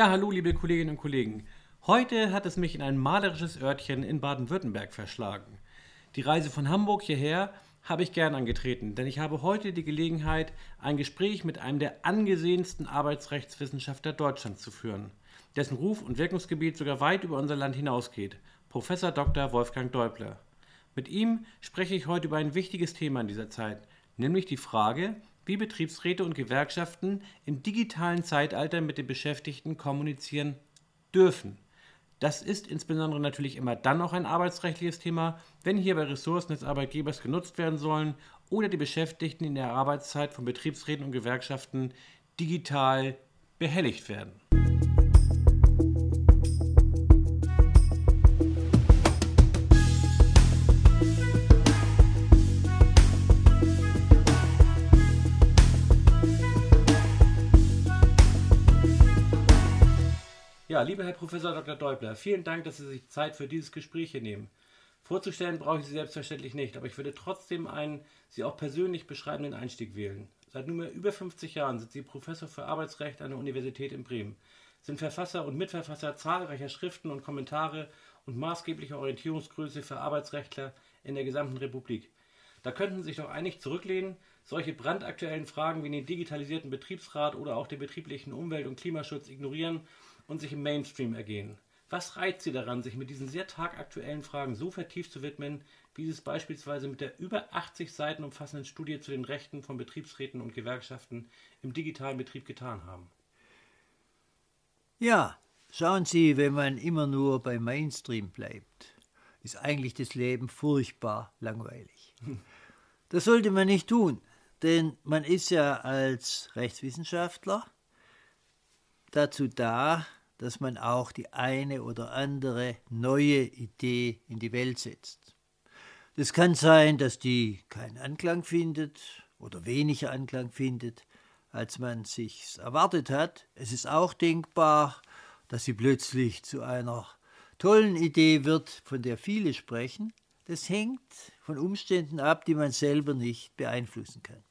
Ja, hallo liebe Kolleginnen und Kollegen. Heute hat es mich in ein malerisches Örtchen in Baden-Württemberg verschlagen. Die Reise von Hamburg hierher habe ich gern angetreten, denn ich habe heute die Gelegenheit, ein Gespräch mit einem der angesehensten Arbeitsrechtswissenschaftler Deutschlands zu führen, dessen Ruf und Wirkungsgebiet sogar weit über unser Land hinausgeht, Professor Dr. Wolfgang Deubler. Mit ihm spreche ich heute über ein wichtiges Thema in dieser Zeit, nämlich die Frage, wie Betriebsräte und Gewerkschaften im digitalen Zeitalter mit den Beschäftigten kommunizieren dürfen. Das ist insbesondere natürlich immer dann auch ein arbeitsrechtliches Thema, wenn hierbei Ressourcen des Arbeitgebers genutzt werden sollen oder die Beschäftigten in der Arbeitszeit von Betriebsräten und Gewerkschaften digital behelligt werden. Lieber Herr Professor Dr. Deubler, vielen Dank, dass Sie sich Zeit für dieses Gespräch hier nehmen. Vorzustellen brauche ich Sie selbstverständlich nicht, aber ich würde trotzdem einen Sie auch persönlich beschreibenden Einstieg wählen. Seit nunmehr über 50 Jahren sind Sie Professor für Arbeitsrecht an der Universität in Bremen, sind Verfasser und Mitverfasser zahlreicher Schriften und Kommentare und maßgebliche Orientierungsgröße für Arbeitsrechtler in der gesamten Republik. Da könnten Sie sich doch einig zurücklehnen, solche brandaktuellen Fragen wie den digitalisierten Betriebsrat oder auch den betrieblichen Umwelt- und Klimaschutz ignorieren und sich im Mainstream ergehen. Was reizt Sie daran, sich mit diesen sehr tagaktuellen Fragen so vertieft zu widmen, wie Sie es beispielsweise mit der über 80 Seiten umfassenden Studie zu den Rechten von Betriebsräten und Gewerkschaften im digitalen Betrieb getan haben? Ja, schauen Sie, wenn man immer nur beim Mainstream bleibt, ist eigentlich das Leben furchtbar langweilig. Das sollte man nicht tun, denn man ist ja als Rechtswissenschaftler dazu da, dass man auch die eine oder andere neue Idee in die Welt setzt. Es kann sein, dass die keinen Anklang findet oder weniger Anklang findet, als man sich erwartet hat. Es ist auch denkbar, dass sie plötzlich zu einer tollen Idee wird, von der viele sprechen. Das hängt von Umständen ab, die man selber nicht beeinflussen kann.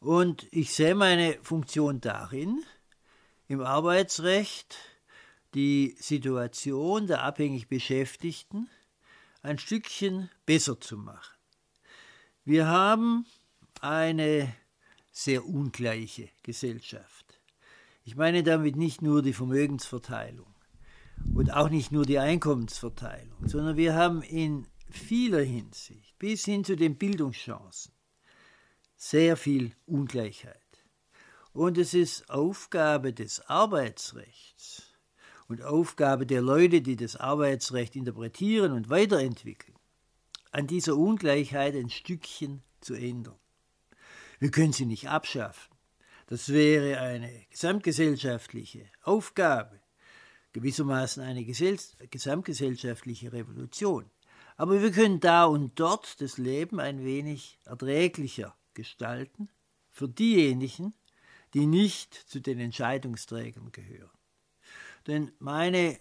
Und ich sehe meine Funktion darin, im Arbeitsrecht die Situation der abhängig Beschäftigten ein Stückchen besser zu machen. Wir haben eine sehr ungleiche Gesellschaft. Ich meine damit nicht nur die Vermögensverteilung und auch nicht nur die Einkommensverteilung, sondern wir haben in vieler Hinsicht bis hin zu den Bildungschancen sehr viel Ungleichheit. Und es ist Aufgabe des Arbeitsrechts und Aufgabe der Leute, die das Arbeitsrecht interpretieren und weiterentwickeln, an dieser Ungleichheit ein Stückchen zu ändern. Wir können sie nicht abschaffen. Das wäre eine gesamtgesellschaftliche Aufgabe, gewissermaßen eine gesamtgesellschaftliche Revolution. Aber wir können da und dort das Leben ein wenig erträglicher gestalten für diejenigen, die nicht zu den Entscheidungsträgern gehören. Denn meine,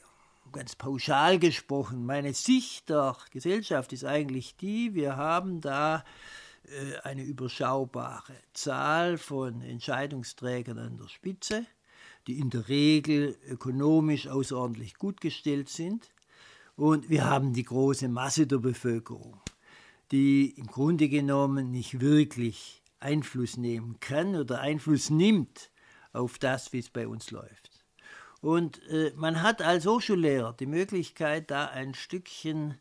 ganz pauschal gesprochen, meine Sicht der Gesellschaft ist eigentlich die, wir haben da äh, eine überschaubare Zahl von Entscheidungsträgern an der Spitze, die in der Regel ökonomisch außerordentlich gut gestellt sind. Und wir haben die große Masse der Bevölkerung, die im Grunde genommen nicht wirklich Einfluss nehmen kann oder Einfluss nimmt auf das, wie es bei uns läuft. Und äh, man hat als Hochschullehrer die Möglichkeit, da ein Stückchen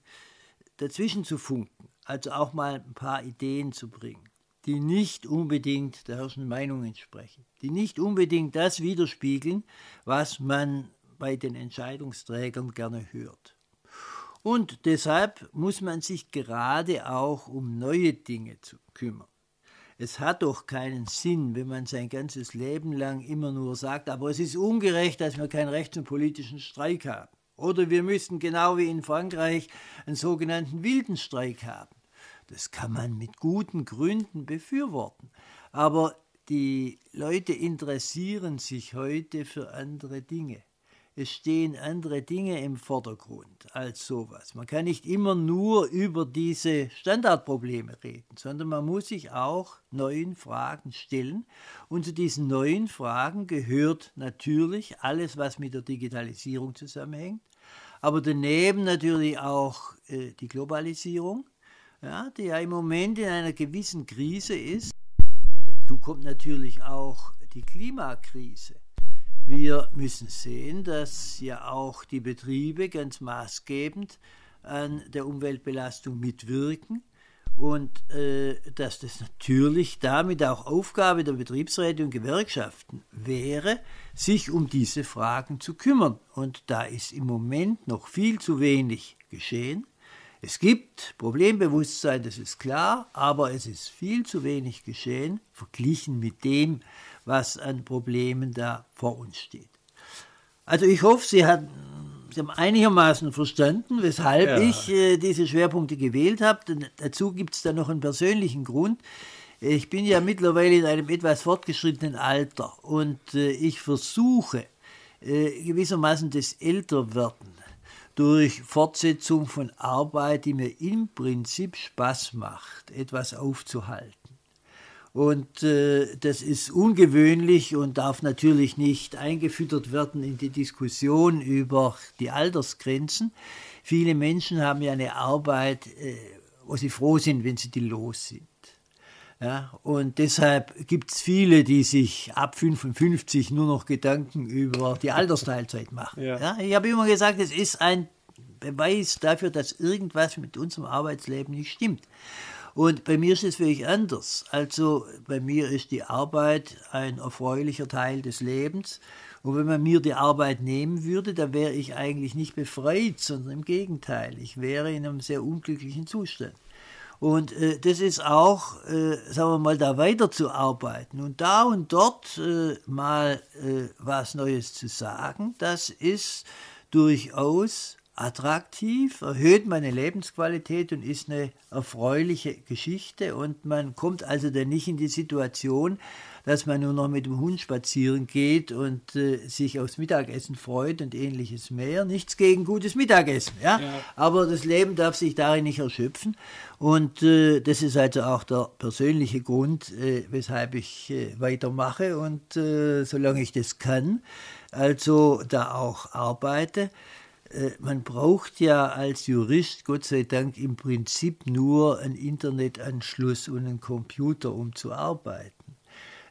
dazwischen zu funken, also auch mal ein paar Ideen zu bringen, die nicht unbedingt der herrschenden Meinung entsprechen, die nicht unbedingt das widerspiegeln, was man bei den Entscheidungsträgern gerne hört. Und deshalb muss man sich gerade auch um neue Dinge kümmern. Es hat doch keinen Sinn, wenn man sein ganzes Leben lang immer nur sagt, aber es ist ungerecht, dass wir kein Recht zum politischen Streik haben. Oder wir müssten genau wie in Frankreich einen sogenannten wilden Streik haben. Das kann man mit guten Gründen befürworten. Aber die Leute interessieren sich heute für andere Dinge. Es stehen andere Dinge im Vordergrund als sowas. Man kann nicht immer nur über diese Standardprobleme reden, sondern man muss sich auch neuen Fragen stellen. Und zu diesen neuen Fragen gehört natürlich alles, was mit der Digitalisierung zusammenhängt, aber daneben natürlich auch äh, die Globalisierung, ja, die ja im Moment in einer gewissen Krise ist. Dazu kommt natürlich auch die Klimakrise. Wir müssen sehen, dass ja auch die Betriebe ganz maßgebend an der Umweltbelastung mitwirken und äh, dass das natürlich damit auch Aufgabe der Betriebsräte und Gewerkschaften wäre, sich um diese Fragen zu kümmern. Und da ist im Moment noch viel zu wenig geschehen. Es gibt Problembewusstsein, das ist klar, aber es ist viel zu wenig geschehen, verglichen mit dem, was an Problemen da vor uns steht. Also ich hoffe, Sie, hat, Sie haben einigermaßen verstanden, weshalb ja. ich äh, diese Schwerpunkte gewählt habe. dazu gibt es dann noch einen persönlichen Grund. Ich bin ja mittlerweile in einem etwas fortgeschrittenen Alter und äh, ich versuche äh, gewissermaßen das Älterwerden durch Fortsetzung von Arbeit, die mir im Prinzip Spaß macht, etwas aufzuhalten. Und äh, das ist ungewöhnlich und darf natürlich nicht eingefüttert werden in die Diskussion über die Altersgrenzen. Viele Menschen haben ja eine Arbeit, äh, wo sie froh sind, wenn sie die los sind. Ja, und deshalb gibt es viele, die sich ab 55 nur noch Gedanken über die Altersteilzeit machen. Ja. Ja, ich habe immer gesagt, es ist ein Beweis dafür, dass irgendwas mit unserem Arbeitsleben nicht stimmt. Und bei mir ist es völlig anders. Also bei mir ist die Arbeit ein erfreulicher Teil des Lebens. Und wenn man mir die Arbeit nehmen würde, dann wäre ich eigentlich nicht befreit, sondern im Gegenteil. Ich wäre in einem sehr unglücklichen Zustand. Und äh, das ist auch, äh, sagen wir mal, da weiterzuarbeiten und da und dort äh, mal äh, was Neues zu sagen, das ist durchaus attraktiv, erhöht meine Lebensqualität und ist eine erfreuliche Geschichte. Und man kommt also dann nicht in die Situation, dass man nur noch mit dem Hund spazieren geht und äh, sich aufs Mittagessen freut und ähnliches mehr. Nichts gegen gutes Mittagessen, ja? ja. Aber das Leben darf sich darin nicht erschöpfen. Und äh, das ist also auch der persönliche Grund, äh, weshalb ich äh, weitermache und äh, solange ich das kann, also da auch arbeite. Äh, man braucht ja als Jurist, Gott sei Dank, im Prinzip nur einen Internetanschluss und einen Computer, um zu arbeiten.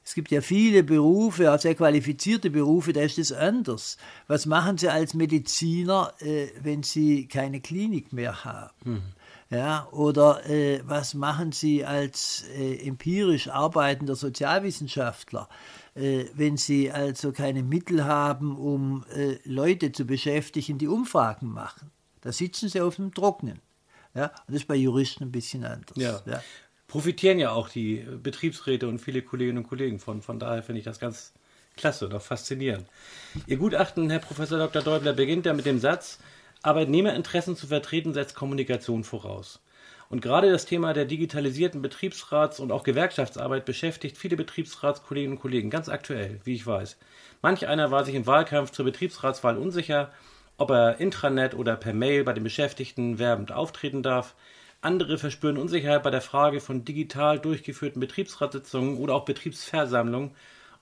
Es gibt ja viele Berufe, auch sehr qualifizierte Berufe, da ist es anders. Was machen Sie als Mediziner, äh, wenn Sie keine Klinik mehr haben? Mhm. Ja, oder äh, was machen Sie als äh, empirisch arbeitender Sozialwissenschaftler? Äh, wenn sie also keine Mittel haben, um äh, Leute zu beschäftigen, die Umfragen machen. Da sitzen sie auf dem Trocknen. Ja, und das ist bei Juristen ein bisschen anders. Ja. ja. Profitieren ja auch die Betriebsräte und viele Kolleginnen und Kollegen von. Von daher finde ich das ganz klasse und auch faszinierend. Ihr Gutachten, Herr Professor Dr. Däubler, beginnt ja mit dem Satz, Arbeitnehmerinteressen zu vertreten setzt Kommunikation voraus. Und gerade das Thema der digitalisierten Betriebsrats- und auch Gewerkschaftsarbeit beschäftigt viele Betriebsratskolleginnen und Kollegen ganz aktuell, wie ich weiß. Manch einer war sich im Wahlkampf zur Betriebsratswahl unsicher, ob er intranet oder per Mail bei den Beschäftigten werbend auftreten darf. Andere verspüren Unsicherheit bei der Frage von digital durchgeführten Betriebsratssitzungen oder auch Betriebsversammlungen.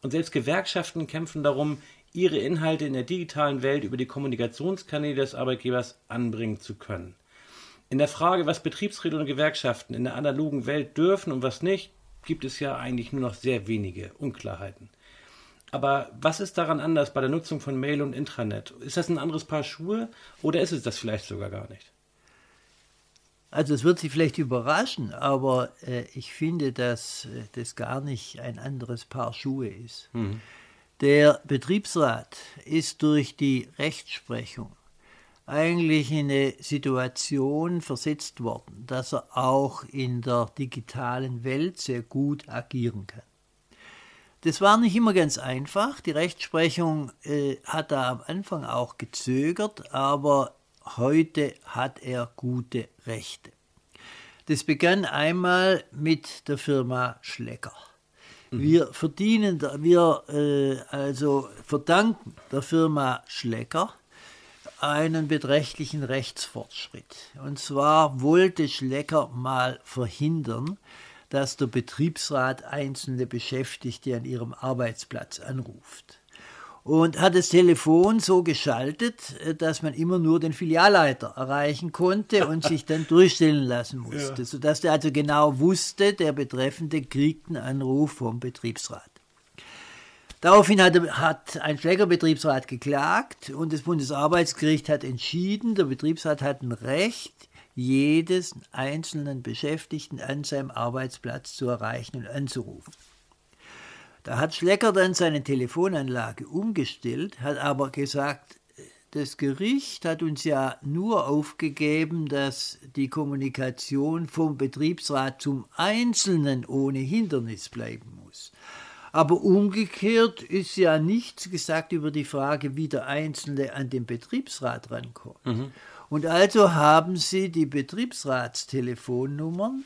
Und selbst Gewerkschaften kämpfen darum, ihre Inhalte in der digitalen Welt über die Kommunikationskanäle des Arbeitgebers anbringen zu können. In der Frage, was Betriebsräte und Gewerkschaften in der analogen Welt dürfen und was nicht, gibt es ja eigentlich nur noch sehr wenige Unklarheiten. Aber was ist daran anders bei der Nutzung von Mail und Intranet? Ist das ein anderes Paar Schuhe oder ist es das vielleicht sogar gar nicht? Also es wird Sie vielleicht überraschen, aber äh, ich finde, dass äh, das gar nicht ein anderes Paar Schuhe ist. Mhm. Der Betriebsrat ist durch die Rechtsprechung eigentlich in eine Situation versetzt worden, dass er auch in der digitalen Welt sehr gut agieren kann. Das war nicht immer ganz einfach. Die Rechtsprechung äh, hat da am Anfang auch gezögert, aber heute hat er gute Rechte. Das begann einmal mit der Firma Schlecker. Wir verdienen, wir äh, also verdanken der Firma Schlecker einen beträchtlichen Rechtsfortschritt. Und zwar wollte Schlecker mal verhindern, dass der Betriebsrat einzelne Beschäftigte an ihrem Arbeitsplatz anruft. Und hat das Telefon so geschaltet, dass man immer nur den Filialleiter erreichen konnte und sich dann durchstellen lassen musste, ja. sodass der also genau wusste, der Betreffende kriegt einen Anruf vom Betriebsrat. Daraufhin hat, hat ein Schlägerbetriebsrat geklagt und das Bundesarbeitsgericht hat entschieden, der Betriebsrat hat ein Recht, jedes einzelnen Beschäftigten an seinem Arbeitsplatz zu erreichen und anzurufen. Da hat Schlecker dann seine Telefonanlage umgestellt, hat aber gesagt, das Gericht hat uns ja nur aufgegeben, dass die Kommunikation vom Betriebsrat zum Einzelnen ohne Hindernis bleiben muss. Aber umgekehrt ist ja nichts gesagt über die Frage, wie der Einzelne an den Betriebsrat rankommt. Mhm. Und also haben sie die Betriebsratstelefonnummern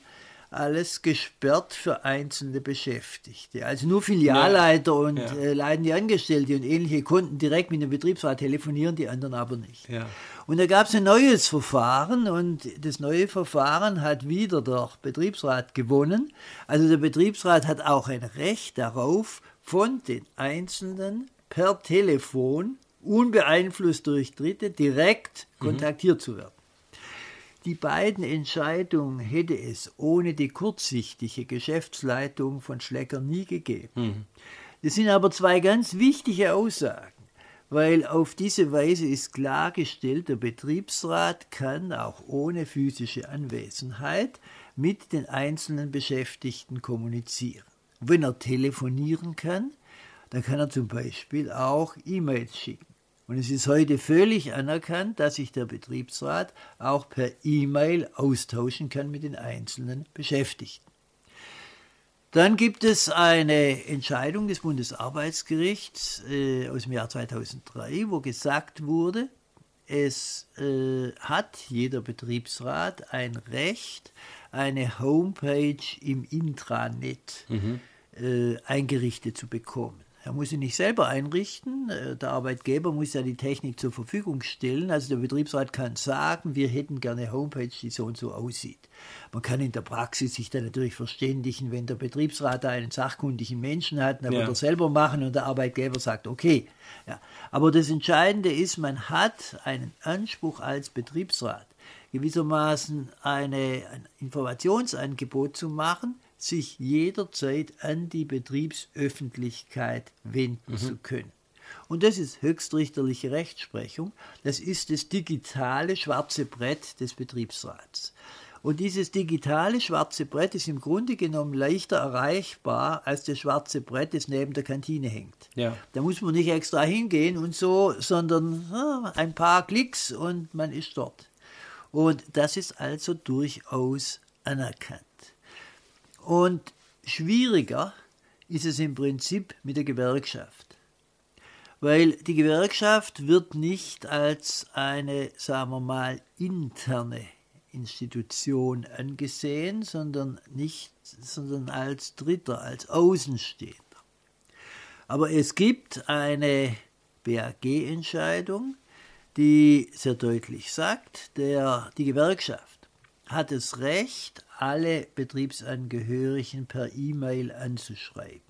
alles gesperrt für einzelne Beschäftigte. Also nur Filialleiter ja, und ja. Äh, leitende Angestellte und ähnliche konnten direkt mit dem Betriebsrat telefonieren, die anderen aber nicht. Ja. Und da gab es ein neues Verfahren und das neue Verfahren hat wieder der Betriebsrat gewonnen. Also der Betriebsrat hat auch ein Recht darauf, von den Einzelnen per Telefon, unbeeinflusst durch Dritte, direkt mhm. kontaktiert zu werden. Die beiden Entscheidungen hätte es ohne die kurzsichtige Geschäftsleitung von Schlecker nie gegeben. Mhm. Das sind aber zwei ganz wichtige Aussagen, weil auf diese Weise ist klargestellt, der Betriebsrat kann auch ohne physische Anwesenheit mit den einzelnen Beschäftigten kommunizieren. Wenn er telefonieren kann, dann kann er zum Beispiel auch E-Mails schicken. Und es ist heute völlig anerkannt, dass sich der Betriebsrat auch per E-Mail austauschen kann mit den einzelnen Beschäftigten. Dann gibt es eine Entscheidung des Bundesarbeitsgerichts äh, aus dem Jahr 2003, wo gesagt wurde, es äh, hat jeder Betriebsrat ein Recht, eine Homepage im Intranet mhm. äh, eingerichtet zu bekommen. Er muss sie nicht selber einrichten. Äh, der Arbeitgeber muss ja die Technik zur Verfügung stellen. Also der Betriebsrat kann sagen, wir hätten gerne eine Homepage, die so und so aussieht. Man kann in der Praxis sich dann natürlich verständigen, wenn der Betriebsrat da einen sachkundigen Menschen hat, dann ja. wird er selber machen und der Arbeitgeber sagt, okay. Ja. Aber das Entscheidende ist, man hat einen Anspruch als Betriebsrat, gewissermaßen eine, ein Informationsangebot zu machen, sich jederzeit an die Betriebsöffentlichkeit wenden mhm. zu können. Und das ist höchstrichterliche Rechtsprechung. Das ist das digitale schwarze Brett des Betriebsrats. Und dieses digitale schwarze Brett ist im Grunde genommen leichter erreichbar als das schwarze Brett, das neben der Kantine hängt. Ja. Da muss man nicht extra hingehen und so, sondern ah, ein paar Klicks und man ist dort. Und das ist also durchaus anerkannt. Und schwieriger ist es im Prinzip mit der Gewerkschaft. Weil die Gewerkschaft wird nicht als eine, sagen wir mal, interne Institution angesehen, sondern nicht, sondern als Dritter, als Außenstehender. Aber es gibt eine BAG-Entscheidung, die sehr deutlich sagt, der, die Gewerkschaft hat das Recht, alle Betriebsangehörigen per E-Mail anzuschreiben.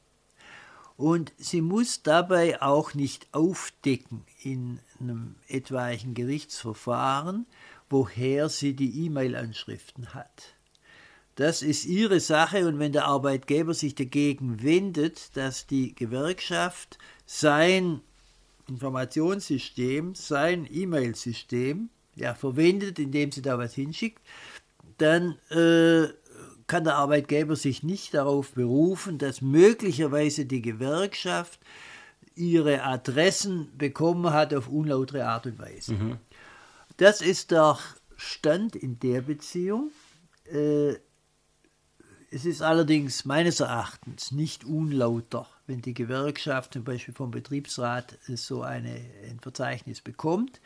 Und sie muss dabei auch nicht aufdecken in einem etwaigen Gerichtsverfahren, woher sie die E-Mail-Anschriften hat. Das ist ihre Sache und wenn der Arbeitgeber sich dagegen wendet, dass die Gewerkschaft sein Informationssystem, sein E-Mail-System ja, verwendet, indem sie da was hinschickt, dann äh, kann der Arbeitgeber sich nicht darauf berufen, dass möglicherweise die Gewerkschaft ihre Adressen bekommen hat auf unlautere Art und Weise. Mhm. Das ist der Stand in der Beziehung. Äh, es ist allerdings meines Erachtens nicht unlauter, wenn die Gewerkschaft zum Beispiel vom Betriebsrat so eine, ein Verzeichnis bekommt.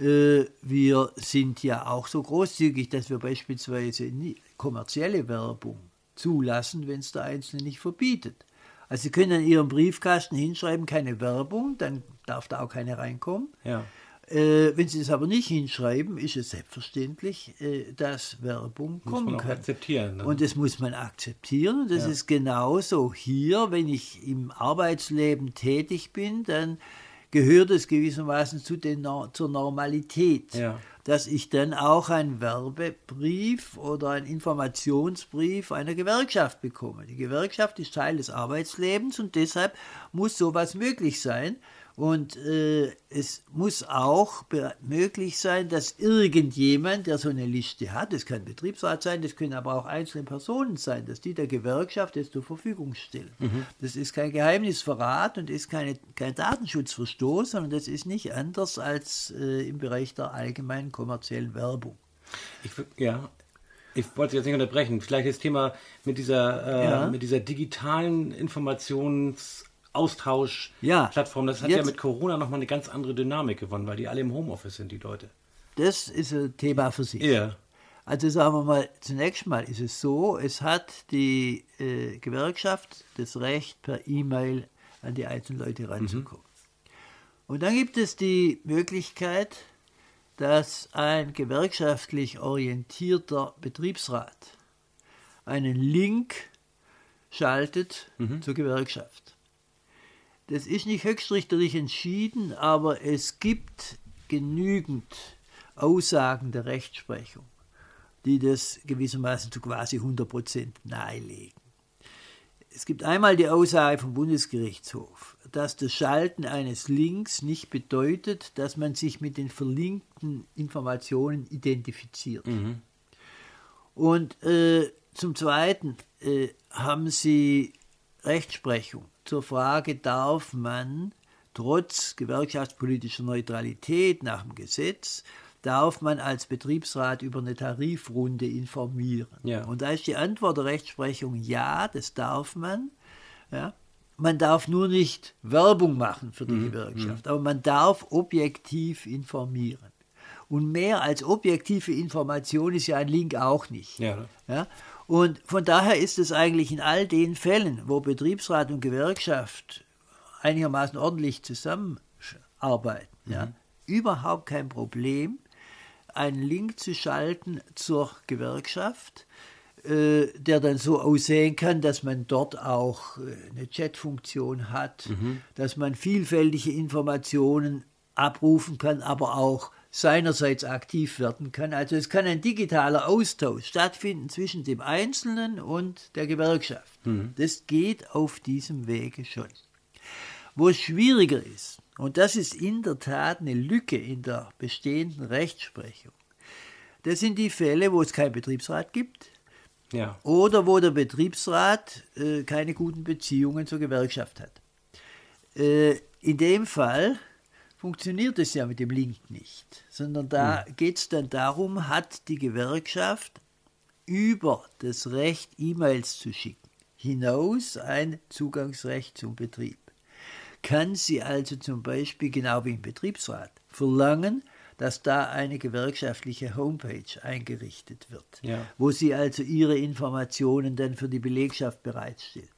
Äh, wir sind ja auch so großzügig, dass wir beispielsweise kommerzielle Werbung zulassen, wenn es der Einzelne nicht verbietet. Also Sie können in Ihrem Briefkasten hinschreiben, keine Werbung, dann darf da auch keine reinkommen. Ja. Äh, wenn Sie es aber nicht hinschreiben, ist es selbstverständlich, äh, dass Werbung Muss kommen man kann. akzeptieren. ne? Und das muss man akzeptieren. Und das Ja. ist genauso hier, wenn ich im Arbeitsleben tätig bin, dann gehört es gewissermaßen zu den, zur Normalität, Ja. dass ich dann auch einen Werbebrief oder einen Informationsbrief einer Gewerkschaft bekomme. Die Gewerkschaft ist Teil des Arbeitslebens und deshalb muss sowas möglich sein. Und äh, es muss auch möglich sein, dass irgendjemand, der so eine Liste hat, das kann Betriebsrat sein, das können aber auch einzelne Personen sein, dass die der Gewerkschaft das zur Verfügung stellen. Das ist kein Geheimnisverrat und ist keine, kein Datenschutzverstoß, sondern das ist nicht anders als äh, im Bereich der allgemeinen kommerziellen Werbung. Ich, ja, ich wollte jetzt nicht unterbrechen. Vielleicht das Thema mit dieser, äh, Ja. mit dieser digitalen Informationsaustausch-Plattform. Ja. Das hat ja Jetzt- mit Corona nochmal eine ganz andere Dynamik gewonnen, weil die alle im Homeoffice sind, die Leute. Das ist ein Thema für sich. Ja. Also sagen wir mal, zunächst mal ist es so, es hat die äh, Gewerkschaft das Recht, per E-Mail an die einzelnen Leute ranzukommen. Und dann gibt es die Möglichkeit, dass ein gewerkschaftlich orientierter Betriebsrat einen Link schaltet zur Gewerkschaft. Das ist nicht höchstrichterlich entschieden, aber es gibt genügend Aussagen der Rechtsprechung, die das gewissermaßen zu quasi 100% nahelegen. Es gibt einmal die Aussage vom Bundesgerichtshof, dass das Schalten eines Links nicht bedeutet, dass man sich mit den verlinkten Informationen identifiziert. Und äh, zum Zweiten äh, haben sie Rechtsprechung zur Frage, darf man trotz gewerkschaftspolitischer Neutralität nach dem Gesetz, darf man als Betriebsrat über eine Tarifrunde informieren. Ja. Und da ist die Antwort der Rechtsprechung ja, das darf man. Ja. Man darf nur nicht Werbung machen für die Gewerkschaft, aber man darf objektiv informieren. Und mehr als objektive Information ist ja ein Link auch nicht. Ja. Ja? Und von daher ist es eigentlich in all den Fällen, wo Betriebsrat und Gewerkschaft einigermaßen ordentlich zusammenarbeiten, ja, überhaupt kein Problem, einen Link zu schalten zur Gewerkschaft, äh, der dann so aussehen kann, dass man dort auch äh, eine Chatfunktion hat, dass man vielfältige Informationen abrufen kann, aber auch seinerseits aktiv werden kann. Also es kann ein digitaler Austausch stattfinden zwischen dem Einzelnen und der Gewerkschaft. Das geht auf diesem Wege schon. Wo es schwieriger ist, und das ist in der Tat eine Lücke in der bestehenden Rechtsprechung, das sind die Fälle, wo es keinen Betriebsrat gibt Ja. oder wo der Betriebsrat äh, keine guten Beziehungen zur Gewerkschaft hat. Äh, in dem Fall funktioniert es ja mit dem Link nicht, sondern da geht es dann darum, hat die Gewerkschaft über das Recht, E-Mails zu schicken, hinaus ein Zugangsrecht zum Betrieb. Kann sie also zum Beispiel, genau wie im Betriebsrat, verlangen, dass da eine gewerkschaftliche Homepage eingerichtet wird, Ja. wo sie also ihre Informationen dann für die Belegschaft bereitstellt.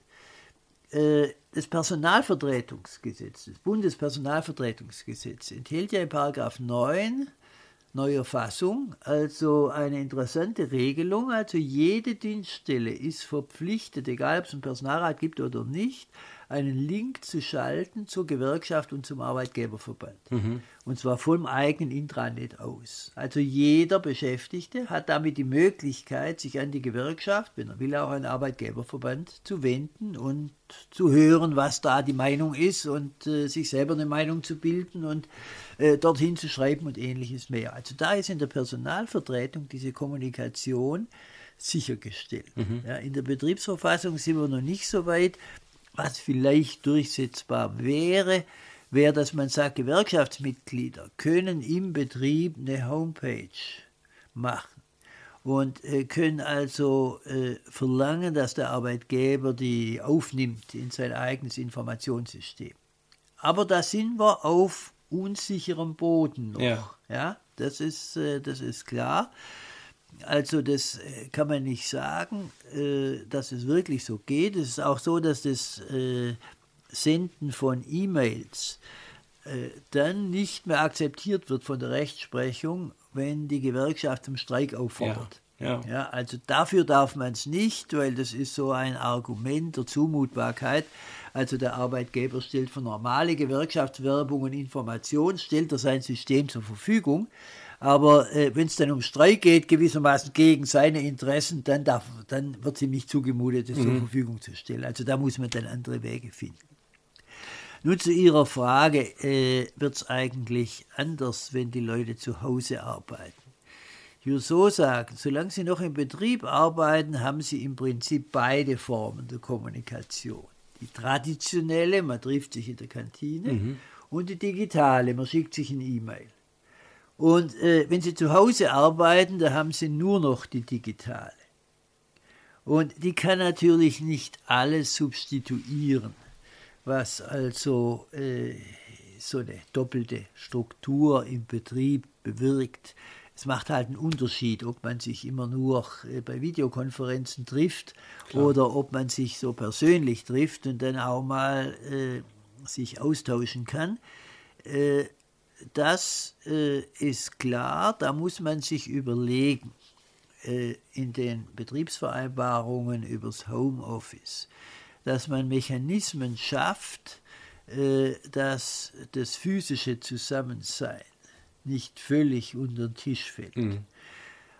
Äh, Das Personalvertretungsgesetz, Bundespersonalvertretungsgesetz enthält ja in Paragraph 9 neuer Fassung also eine interessante Regelung. Also jede Dienststelle ist verpflichtet, egal ob es einen Personalrat gibt oder nicht, einen Link zu schalten zur Gewerkschaft und zum Arbeitgeberverband. Und zwar vom eigenen Intranet aus. Also jeder Beschäftigte hat damit die Möglichkeit, sich an die Gewerkschaft, wenn er will, auch an den Arbeitgeberverband zu wenden und zu hören, was da die Meinung ist und äh, sich selber eine Meinung zu bilden und äh, dorthin zu schreiben und ähnliches mehr. Also da ist in der Personalvertretung diese Kommunikation sichergestellt. Ja, in der Betriebsverfassung sind wir noch nicht so weit. Was vielleicht durchsetzbar wäre, wäre, dass man sagt, Gewerkschaftsmitglieder können im Betrieb eine Homepage machen und äh, können also äh, verlangen, dass der Arbeitgeber die aufnimmt in sein eigenes Informationssystem. Aber da sind wir auf unsicherem Boden noch. Ja. Ja, das ist, äh, das ist klar. Also das äh, kann man nicht sagen, äh, dass es wirklich so geht. Es ist auch so, dass das äh, Senden von E-Mails dann nicht mehr akzeptiert wird von der Rechtsprechung, wenn die Gewerkschaft zum Streik auffordert. Ja, ja. ja also dafür darf man es nicht, weil das ist so ein Argument der Zumutbarkeit. Also der Arbeitgeber stellt für normale Gewerkschaftswerbung und Information, stellt er sein System zur Verfügung. Aber äh, wenn es dann um Streik geht, gewissermaßen gegen seine Interessen, dann, darf, dann wird ihm nicht zugemutet, das mhm. zur Verfügung zu stellen. Also da muss man dann andere Wege finden. Nun zu Ihrer Frage, äh, wird es eigentlich anders, wenn die Leute zu Hause arbeiten? Ich würde so sagen, solange Sie noch im Betrieb arbeiten, haben Sie im Prinzip beide Formen der Kommunikation. Die traditionelle, man trifft sich in der Kantine, mhm. und die digitale, man schickt sich ein E-Mail. Und äh, wenn Sie zu Hause arbeiten, da haben Sie nur noch die digitale. Und die kann natürlich nicht alles substituieren, was also äh, so eine doppelte Struktur im Betrieb bewirkt. Es macht halt einen Unterschied, ob man sich immer nur äh, bei Videokonferenzen trifft Klar. oder ob man sich so persönlich trifft und dann auch mal äh, sich austauschen kann. Äh, das äh, ist klar, da muss man sich überlegen äh, in den Betriebsvereinbarungen übers Homeoffice, dass man Mechanismen schafft, äh, dass das physische Zusammensein nicht völlig unter den Tisch fällt. Mhm.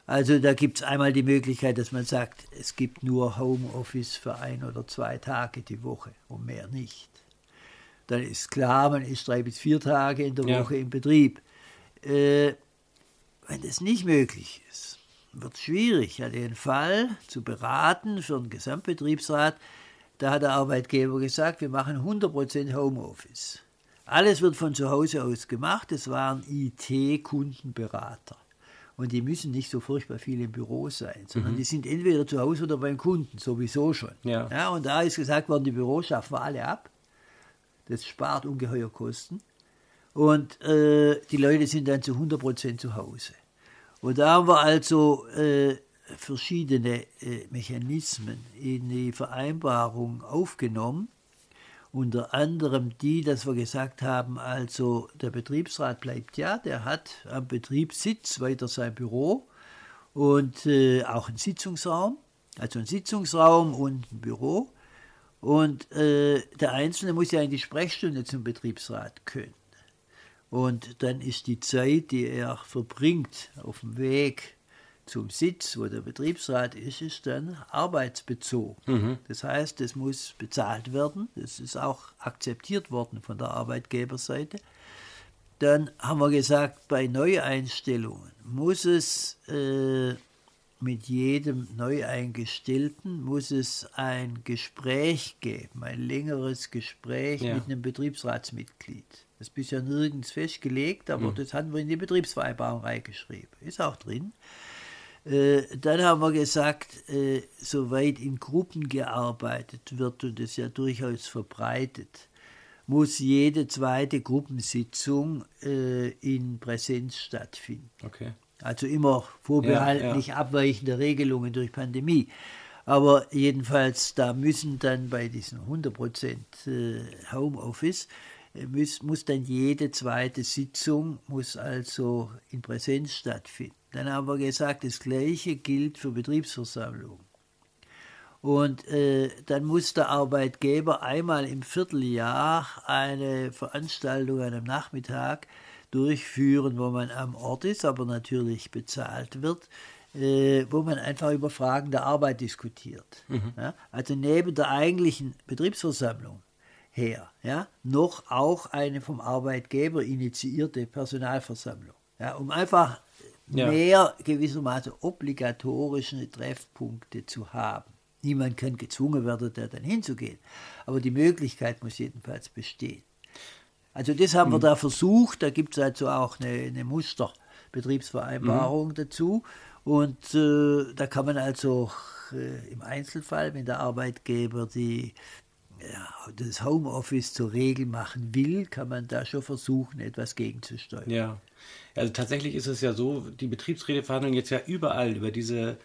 Also da gibt es einmal die Möglichkeit, dass man sagt, es gibt nur Homeoffice für ein oder zwei Tage die Woche und mehr nicht dann ist klar, man ist drei bis vier Tage in der Woche ja. im Betrieb. Äh, wenn das nicht möglich ist, wird es schwierig. Hatte einen Fall zu beraten für einen Gesamtbetriebsrat. Da hat der Arbeitgeber gesagt, wir machen 100% Homeoffice. Alles wird von zu Hause aus gemacht. Es waren IT-Kundenberater. Und die müssen nicht so furchtbar viel im Büro sein, sondern mhm. die sind entweder zu Hause oder beim Kunden, sowieso schon. Ja. ja und da ist gesagt worden, die Büros schaffen wir alle ab. Das spart ungeheuer Kosten. Und äh, die Leute sind dann zu 100% zu Hause. Und da haben wir also äh, verschiedene äh, Mechanismen in die Vereinbarung aufgenommen. Unter anderem die, dass wir gesagt haben, also der Betriebsrat bleibt ja, der hat am Betriebssitz weiter sein Büro und äh, auch einen Sitzungsraum, also einen Sitzungsraum und ein Büro. Und äh, der Einzelne muss ja in die Sprechstunde zum Betriebsrat können. Und dann ist die Zeit, die er verbringt auf dem Weg zum Sitz, wo der Betriebsrat ist, ist dann arbeitsbezogen. Mhm. Das heißt, es muss bezahlt werden. Das ist auch akzeptiert worden von der Arbeitgeberseite. Dann haben wir gesagt, bei Neueinstellungen muss es äh, mit jedem Neueingestellten muss es ein Gespräch geben, ein längeres Gespräch ja. mit einem Betriebsratsmitglied. Das ist bisher nirgends festgelegt, aber mhm. das haben wir in die Betriebsvereinbarung reingeschrieben. Ist auch drin. Äh, dann haben wir gesagt, äh, soweit in Gruppen gearbeitet wird und das ja durchaus verbreitet, muss jede zweite Gruppensitzung äh, in Präsenz stattfinden. Okay. Also immer vorbehaltlich ja, ja. abweichende Regelungen durch Pandemie. Aber jedenfalls, da müssen dann bei diesen 100% äh, Homeoffice, äh, muss, muss dann jede zweite Sitzung, muss also in Präsenz stattfinden. Dann haben wir gesagt, das Gleiche gilt für Betriebsversammlungen. Und äh, dann muss der Arbeitgeber einmal im Vierteljahr eine Veranstaltung an einem Nachmittag durchführen, wo man am Ort ist, aber natürlich bezahlt wird, äh, wo man einfach über Fragen der Arbeit diskutiert. Mhm. Ja? Also neben der eigentlichen Betriebsversammlung her, ja, noch auch eine vom Arbeitgeber initiierte Personalversammlung, ja, um einfach ja. mehr gewissermaßen obligatorische Treffpunkte zu haben. Niemand kann gezwungen werden, da dann hinzugehen, aber die Möglichkeit muss jedenfalls bestehen. Also das haben mhm. wir da versucht, da gibt es also auch eine, eine Musterbetriebsvereinbarung mhm. dazu. Und äh, da kann man also äh, im Einzelfall, wenn der Arbeitgeber die ja, das Homeoffice zur Regel machen will, kann man da schon versuchen, etwas gegenzusteuern. Ja, also tatsächlich ist es ja so, die Betriebsräte verhandeln jetzt ja überall über diese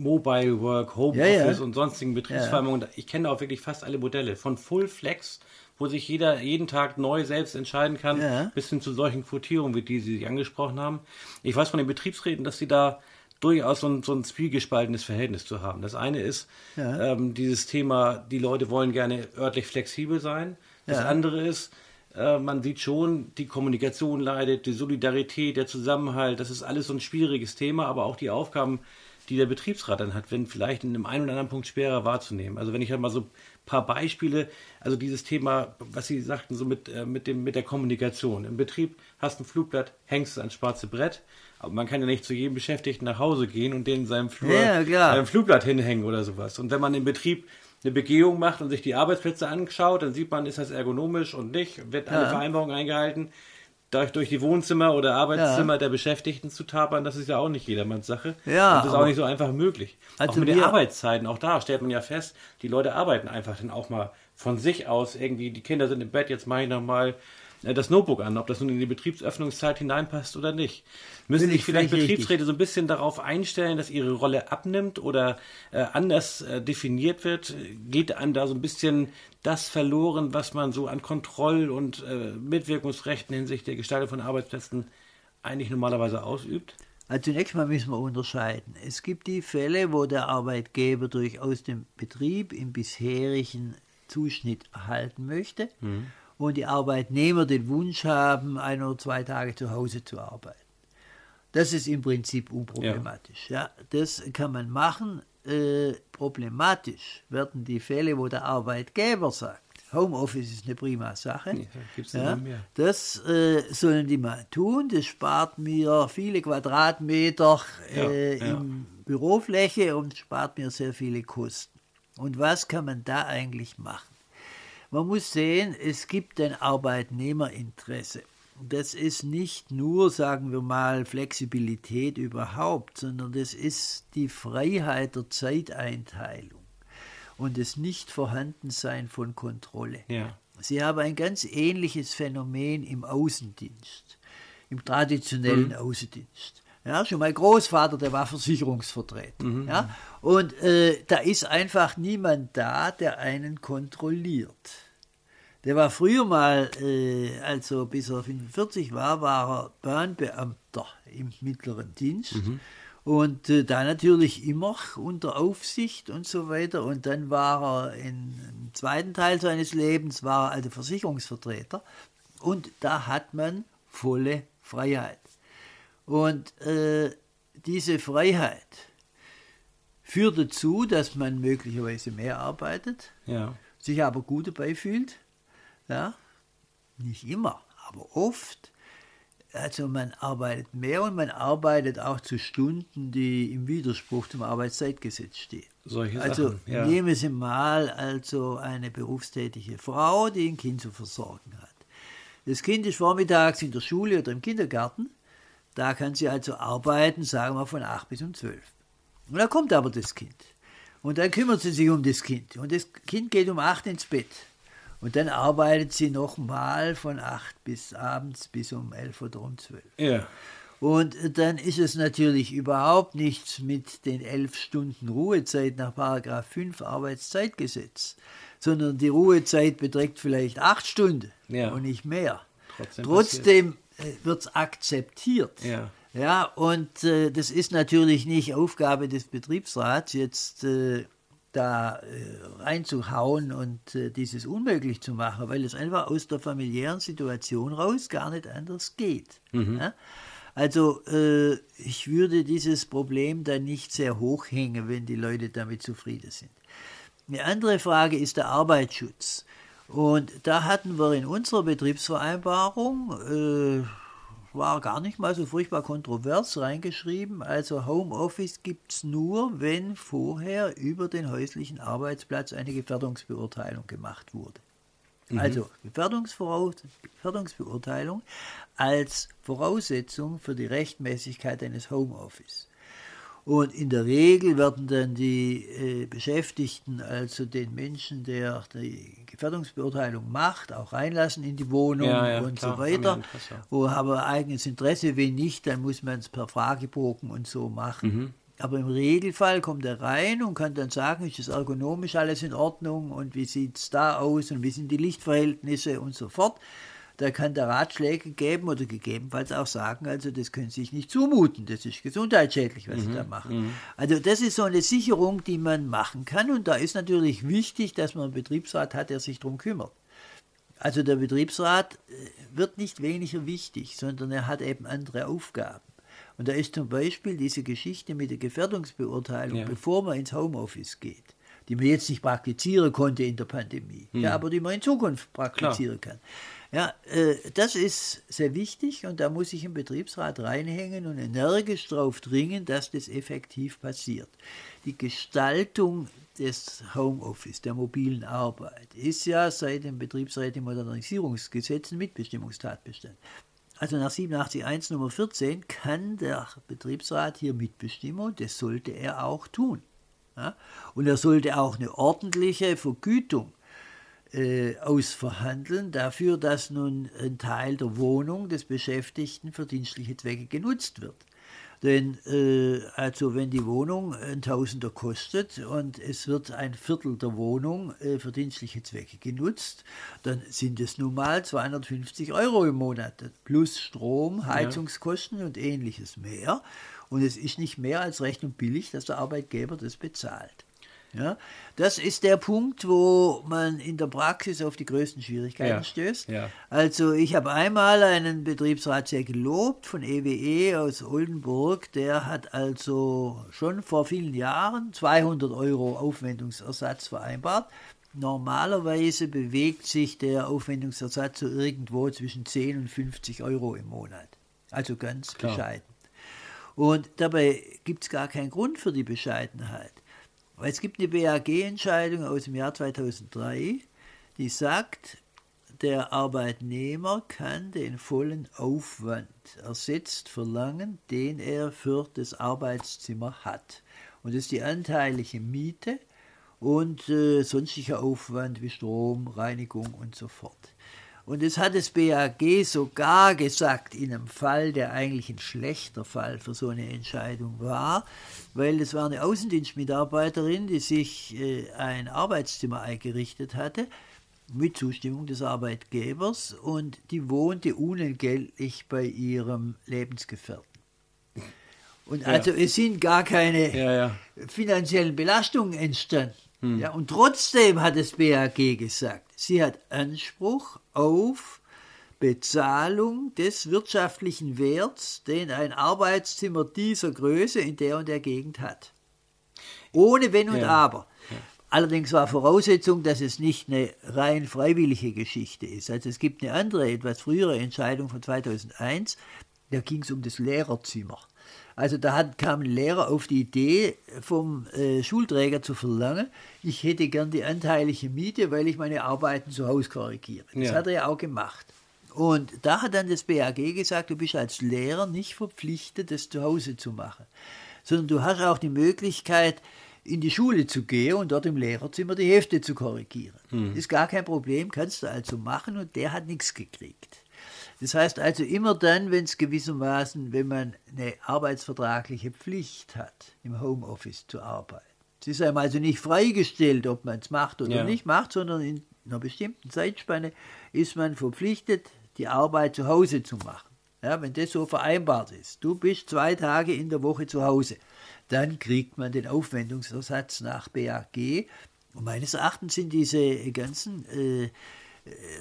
Mobile Work, Homeoffice ja, ja. und sonstigen Betriebsvereinbarungen. Ja. Ich kenne auch wirklich fast alle Modelle. Von Full Flex, wo sich jeder jeden Tag neu selbst entscheiden kann, bis hin zu solchen Quotierungen, wie die Sie sich angesprochen haben. Ich weiß von den Betriebsräten, dass sie da durchaus so ein, so ein zwiegespaltenes Verhältnis zu haben. Das eine ist ähm, dieses Thema, die Leute wollen gerne örtlich flexibel sein. Das andere ist, äh, man sieht schon, die Kommunikation leidet, die Solidarität, der Zusammenhalt, das ist alles so ein schwieriges Thema, aber auch die Aufgaben, die der Betriebsrat dann hat, wenn vielleicht in einem einen oder anderen Punkt schwerer wahrzunehmen. Also wenn ich halt mal so ein paar Beispiele, also dieses Thema, was Sie sagten, so mit, äh, mit, dem, mit der Kommunikation. Im Betrieb hast du ein Flugblatt, hängst du ans schwarze Brett, aber man kann ja nicht zu jedem Beschäftigten nach Hause gehen und den in seinem Flur ja, ein Flugblatt hinhängen oder sowas. Und wenn man im Betrieb eine Begehung macht und sich die Arbeitsplätze anschaut, dann sieht man, ist das ergonomisch und nicht, wird alle ja. Vereinbarungen eingehalten. Durch, durch die Wohnzimmer oder Arbeitszimmer ja. der Beschäftigten zu tapern, das ist ja auch nicht jedermanns Sache. Ja, und das ist auch nicht so einfach möglich. Also auch mit den Arbeitszeiten, auch da stellt man ja fest, die Leute arbeiten einfach dann auch mal von sich aus irgendwie, die Kinder sind im Bett, jetzt mache ich nochmal das Notebook an, ob das nun in die Betriebsöffnungszeit hineinpasst oder nicht. Müssen sich vielleicht Betriebsräte so ein bisschen darauf einstellen, dass ihre Rolle abnimmt oder äh, anders äh, definiert wird? Geht einem da so ein bisschen das verloren, was man so an Kontroll- und äh, Mitwirkungsrechten hinsichtlich der Gestaltung von Arbeitsplätzen eigentlich normalerweise ausübt? Also zunächst mal müssen wir unterscheiden. Es gibt die Fälle, wo der Arbeitgeber durchaus den Betrieb im bisherigen Zuschnitt erhalten möchte. Mhm und die Arbeitnehmer den Wunsch haben, ein oder zwei Tage zu Hause zu arbeiten. Das ist im Prinzip unproblematisch. Ja. ja das kann man machen. Äh, problematisch werden die Fälle, wo der Arbeitgeber sagt, Homeoffice ist eine prima Sache. Ja, ja, das äh, sollen die mal tun. Das spart mir viele Quadratmeter äh, ja, in Bürofläche und spart mir sehr viele Kosten. Und was kann man da eigentlich machen? Man muss sehen, es gibt ein Arbeitnehmerinteresse. Das ist nicht nur, sagen wir mal, Flexibilität überhaupt, sondern das ist die Freiheit der Zeiteinteilung und das Nichtvorhandensein von Kontrolle. Ja. Sie haben ein ganz ähnliches Phänomen im Außendienst, im traditionellen mhm. Außendienst. Ja, schon mein Großvater, der war Versicherungsvertreter. Mhm. Ja, und äh, da ist einfach niemand da, der einen kontrolliert. Der war früher mal, äh, also bis er 45 war, war er Bahnbeamter im mittleren Dienst. Mhm. Und äh, da natürlich immer unter Aufsicht und so weiter. Und dann war er in, im zweiten Teil seines Lebens, war er also Versicherungsvertreter. Und da hat man volle Freiheit. Und äh, diese Freiheit führt dazu, dass man möglicherweise mehr arbeitet, ja. sich aber gut dabei fühlt. Ja? Nicht immer, aber oft. Also man arbeitet mehr und man arbeitet auch zu Stunden, die im Widerspruch zum Arbeitszeitgesetz stehen. Solche also Sachen, ja. nehmen Sie mal also eine berufstätige Frau, die ein Kind zu versorgen hat. Das Kind ist vormittags in der Schule oder im Kindergarten da kann sie also arbeiten, sagen wir von 8 bis um 12. Und dann kommt aber das Kind. Und dann kümmert sie sich um das Kind. Und das Kind geht um 8 ins Bett. Und dann arbeitet sie nochmal von 8 bis abends bis um 11 oder um 12. Ja. Und dann ist es natürlich überhaupt nichts mit den 11 Stunden Ruhezeit nach Paragraph 5 Arbeitszeitgesetz, sondern die Ruhezeit beträgt vielleicht 8 Stunden ja. und nicht mehr. Trotzdem, Trotzdem wird es akzeptiert. Ja. Ja, und äh, das ist natürlich nicht Aufgabe des Betriebsrats, jetzt äh, da äh, reinzuhauen und äh, dieses unmöglich zu machen, weil es einfach aus der familiären Situation raus gar nicht anders geht. Mhm. Ja? Also äh, ich würde dieses Problem dann nicht sehr hoch hängen, wenn die Leute damit zufrieden sind. Eine andere Frage ist der Arbeitsschutz. Und da hatten wir in unserer Betriebsvereinbarung, äh, war gar nicht mal so furchtbar kontrovers reingeschrieben, also Homeoffice gibt es nur, wenn vorher über den häuslichen Arbeitsplatz eine Gefährdungsbeurteilung gemacht wurde. Mhm. Also Gefährdungsbeurteilung als Voraussetzung für die Rechtmäßigkeit eines Homeoffice. Und in der Regel werden dann die äh, Beschäftigten, also den Menschen, der die Gefährdungsbeurteilung macht, auch reinlassen in die Wohnung ja, ja, und klar, so weiter. Wo haben wir eigenes Interesse, wenn nicht, dann muss man es per Fragebogen und so machen. Mhm. Aber im Regelfall kommt er rein und kann dann sagen, ist das ergonomisch alles in Ordnung und wie sieht es da aus und wie sind die Lichtverhältnisse und so fort. Da kann der Ratschläge geben oder gegebenenfalls auch sagen, also das können Sie sich nicht zumuten, das ist gesundheitsschädlich, was mhm, Sie da machen. Mhm. Also das ist so eine Sicherung, die man machen kann und da ist natürlich wichtig, dass man einen Betriebsrat hat, der sich darum kümmert. Also der Betriebsrat äh, wird nicht weniger wichtig, sondern er hat eben andere Aufgaben. Und da ist zum Beispiel diese Geschichte mit der Gefährdungsbeurteilung, ja. bevor man ins Homeoffice geht, die man jetzt nicht praktizieren konnte in der Pandemie, hm. ja, aber die man in Zukunft praktizieren Klar. kann. Ja, äh, das ist sehr wichtig und da muss ich im Betriebsrat reinhängen und energisch darauf dringen, dass das effektiv passiert. Die Gestaltung des Homeoffice, der mobilen Arbeit, ist ja seit dem Betriebsräte-Modernisierungsgesetz ein Mitbestimmungstatbestand. Also nach 87.1 Nummer 14 kann der Betriebsrat hier mitbestimmen und das sollte er auch tun. Ja? Und er sollte auch eine ordentliche Vergütung äh, ausverhandeln dafür, dass nun ein Teil der Wohnung des Beschäftigten für dienstliche Zwecke genutzt wird. Denn äh, also wenn die Wohnung ein Tausender kostet und es wird ein Viertel der Wohnung äh, für dienstliche Zwecke genutzt, dann sind es nun mal 250 Euro im Monat plus Strom, Heizungskosten ja. und ähnliches mehr. Und es ist nicht mehr als recht und billig, dass der Arbeitgeber das bezahlt. Ja, das ist der Punkt, wo man in der Praxis auf die größten Schwierigkeiten ja, stößt. Ja. Also ich habe einmal einen Betriebsrat sehr gelobt von EWE e aus Oldenburg, der hat also schon vor vielen Jahren 200 Euro Aufwendungsersatz vereinbart. Normalerweise bewegt sich der Aufwendungsersatz so irgendwo zwischen 10 und 50 Euro im Monat. Also ganz Klar. bescheiden. Und dabei gibt es gar keinen Grund für die Bescheidenheit. Es gibt eine BAG-Entscheidung aus dem Jahr 2003, die sagt, der Arbeitnehmer kann den vollen Aufwand ersetzt verlangen, den er für das Arbeitszimmer hat. Und das ist die anteilige Miete und äh, sonstiger Aufwand wie Strom, Reinigung und so fort. Und es hat das BAG sogar gesagt, in einem Fall, der eigentlich ein schlechter Fall für so eine Entscheidung war, weil es war eine Außendienstmitarbeiterin, die sich äh, ein Arbeitszimmer eingerichtet hatte, mit Zustimmung des Arbeitgebers, und die wohnte unentgeltlich bei ihrem Lebensgefährten. Und also es sind gar keine ja, ja. finanziellen Belastungen entstanden. Hm. Ja, und trotzdem hat das BAG gesagt, sie hat Anspruch auf Bezahlung des wirtschaftlichen Werts, den ein Arbeitszimmer dieser Größe in der und der Gegend hat. Ohne Wenn und ja. Aber. Ja. Allerdings war Voraussetzung, dass es nicht eine rein freiwillige Geschichte ist. Also es gibt eine andere, etwas frühere Entscheidung von 2001, da ging es um das Lehrerzimmer. Also da hat, kam ein Lehrer auf die Idee, vom äh, Schulträger zu verlangen, ich hätte gern die anteilige Miete, weil ich meine Arbeiten zu Hause korrigiere. Das ja. hat er ja auch gemacht. Und da hat dann das BAG gesagt, du bist als Lehrer nicht verpflichtet, das zu Hause zu machen, sondern du hast auch die Möglichkeit, in die Schule zu gehen und dort im Lehrerzimmer die Hefte zu korrigieren. Hm. Ist gar kein Problem, kannst du also machen und der hat nichts gekriegt. Das heißt also immer dann, wenn es gewissermaßen, wenn man eine arbeitsvertragliche Pflicht hat, im Homeoffice zu arbeiten. Es ist einem also nicht freigestellt, ob man es macht oder ja. nicht macht, sondern in einer bestimmten Zeitspanne ist man verpflichtet, die Arbeit zu Hause zu machen. Ja, wenn das so vereinbart ist. Du bist zwei Tage in der Woche zu Hause. Dann kriegt man den Aufwendungsersatz nach BAG. Und meines Erachtens sind diese ganzen äh,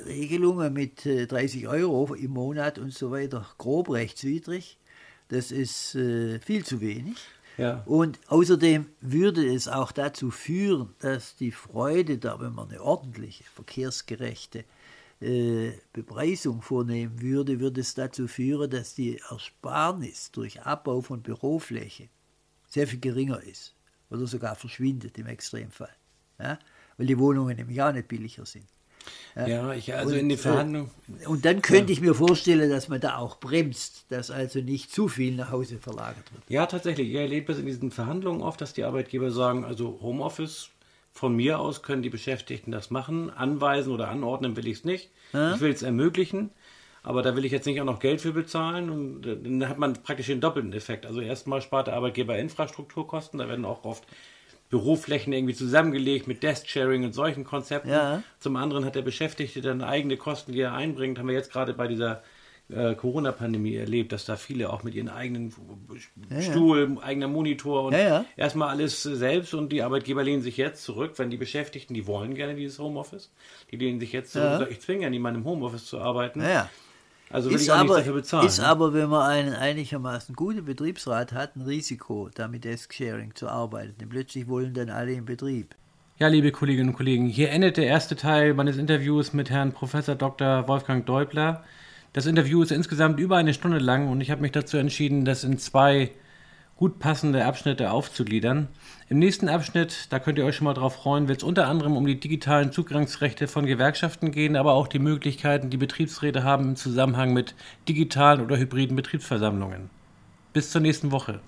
Regelungen mit 30 äh, Euro im Monat und so weiter grob rechtswidrig. Das ist äh, viel zu wenig. Ja. Und außerdem würde es auch dazu führen, dass die Freude da, wenn man eine ordentliche, verkehrsgerechte äh, Bepreisung vornehmen würde, würde es dazu führen, dass die Ersparnis durch Abbau von Bürofläche sehr viel geringer ist oder sogar verschwindet im Extremfall. Ja? Weil die Wohnungen nämlich auch nicht billiger sind. Ja, ich, also und, in den äh, Verhandlungen. Und dann könnte ja. ich mir vorstellen, dass man da auch bremst, dass also nicht zu viel nach Hause verlagert wird. Ja, tatsächlich. Ich erlebe es in diesen Verhandlungen oft, dass die Arbeitgeber sagen, also Homeoffice, von mir aus können die Beschäftigten das machen. Anweisen oder anordnen will ich es nicht. Ja. Ich will es ermöglichen. Aber da will ich jetzt nicht auch noch Geld für bezahlen und dann hat man praktisch den doppelten Effekt. Also erstmal spart der Arbeitgeber Infrastrukturkosten, da werden auch oft Büroflächen irgendwie zusammengelegt mit Desk-Sharing und solchen Konzepten. Ja. Zum anderen hat der Beschäftigte dann eigene Kosten, die er einbringt. Haben wir jetzt gerade bei dieser äh, Corona-Pandemie erlebt, dass da viele auch mit ihren eigenen ja, Stuhl, ja. eigener Monitor und ja, erstmal alles selbst und die Arbeitgeber lehnen sich jetzt zurück, wenn die Beschäftigten, die wollen gerne dieses Homeoffice, die lehnen sich jetzt zurück, ich zwinge ja niemanden im Homeoffice zu arbeiten. Also will ist ich auch aber, dafür bezahlen. Ist ne? aber, wenn man einen einigermaßen guten Betriebsrat hat, ein Risiko, damit Desk-Sharing zu arbeiten. Denn plötzlich wollen dann alle im Betrieb. Ja, liebe Kolleginnen und Kollegen, hier endet der erste Teil meines Interviews mit Herrn Professor Dr. Wolfgang Deubler. Das Interview ist insgesamt über eine Stunde lang und ich habe mich dazu entschieden, das in zwei gut passende Abschnitte aufzugliedern. Im nächsten Abschnitt, da könnt ihr euch schon mal drauf freuen, wird es unter anderem um die digitalen Zugangsrechte von Gewerkschaften gehen, aber auch die Möglichkeiten, die Betriebsräte haben im Zusammenhang mit digitalen oder hybriden Betriebsversammlungen. Bis zur nächsten Woche.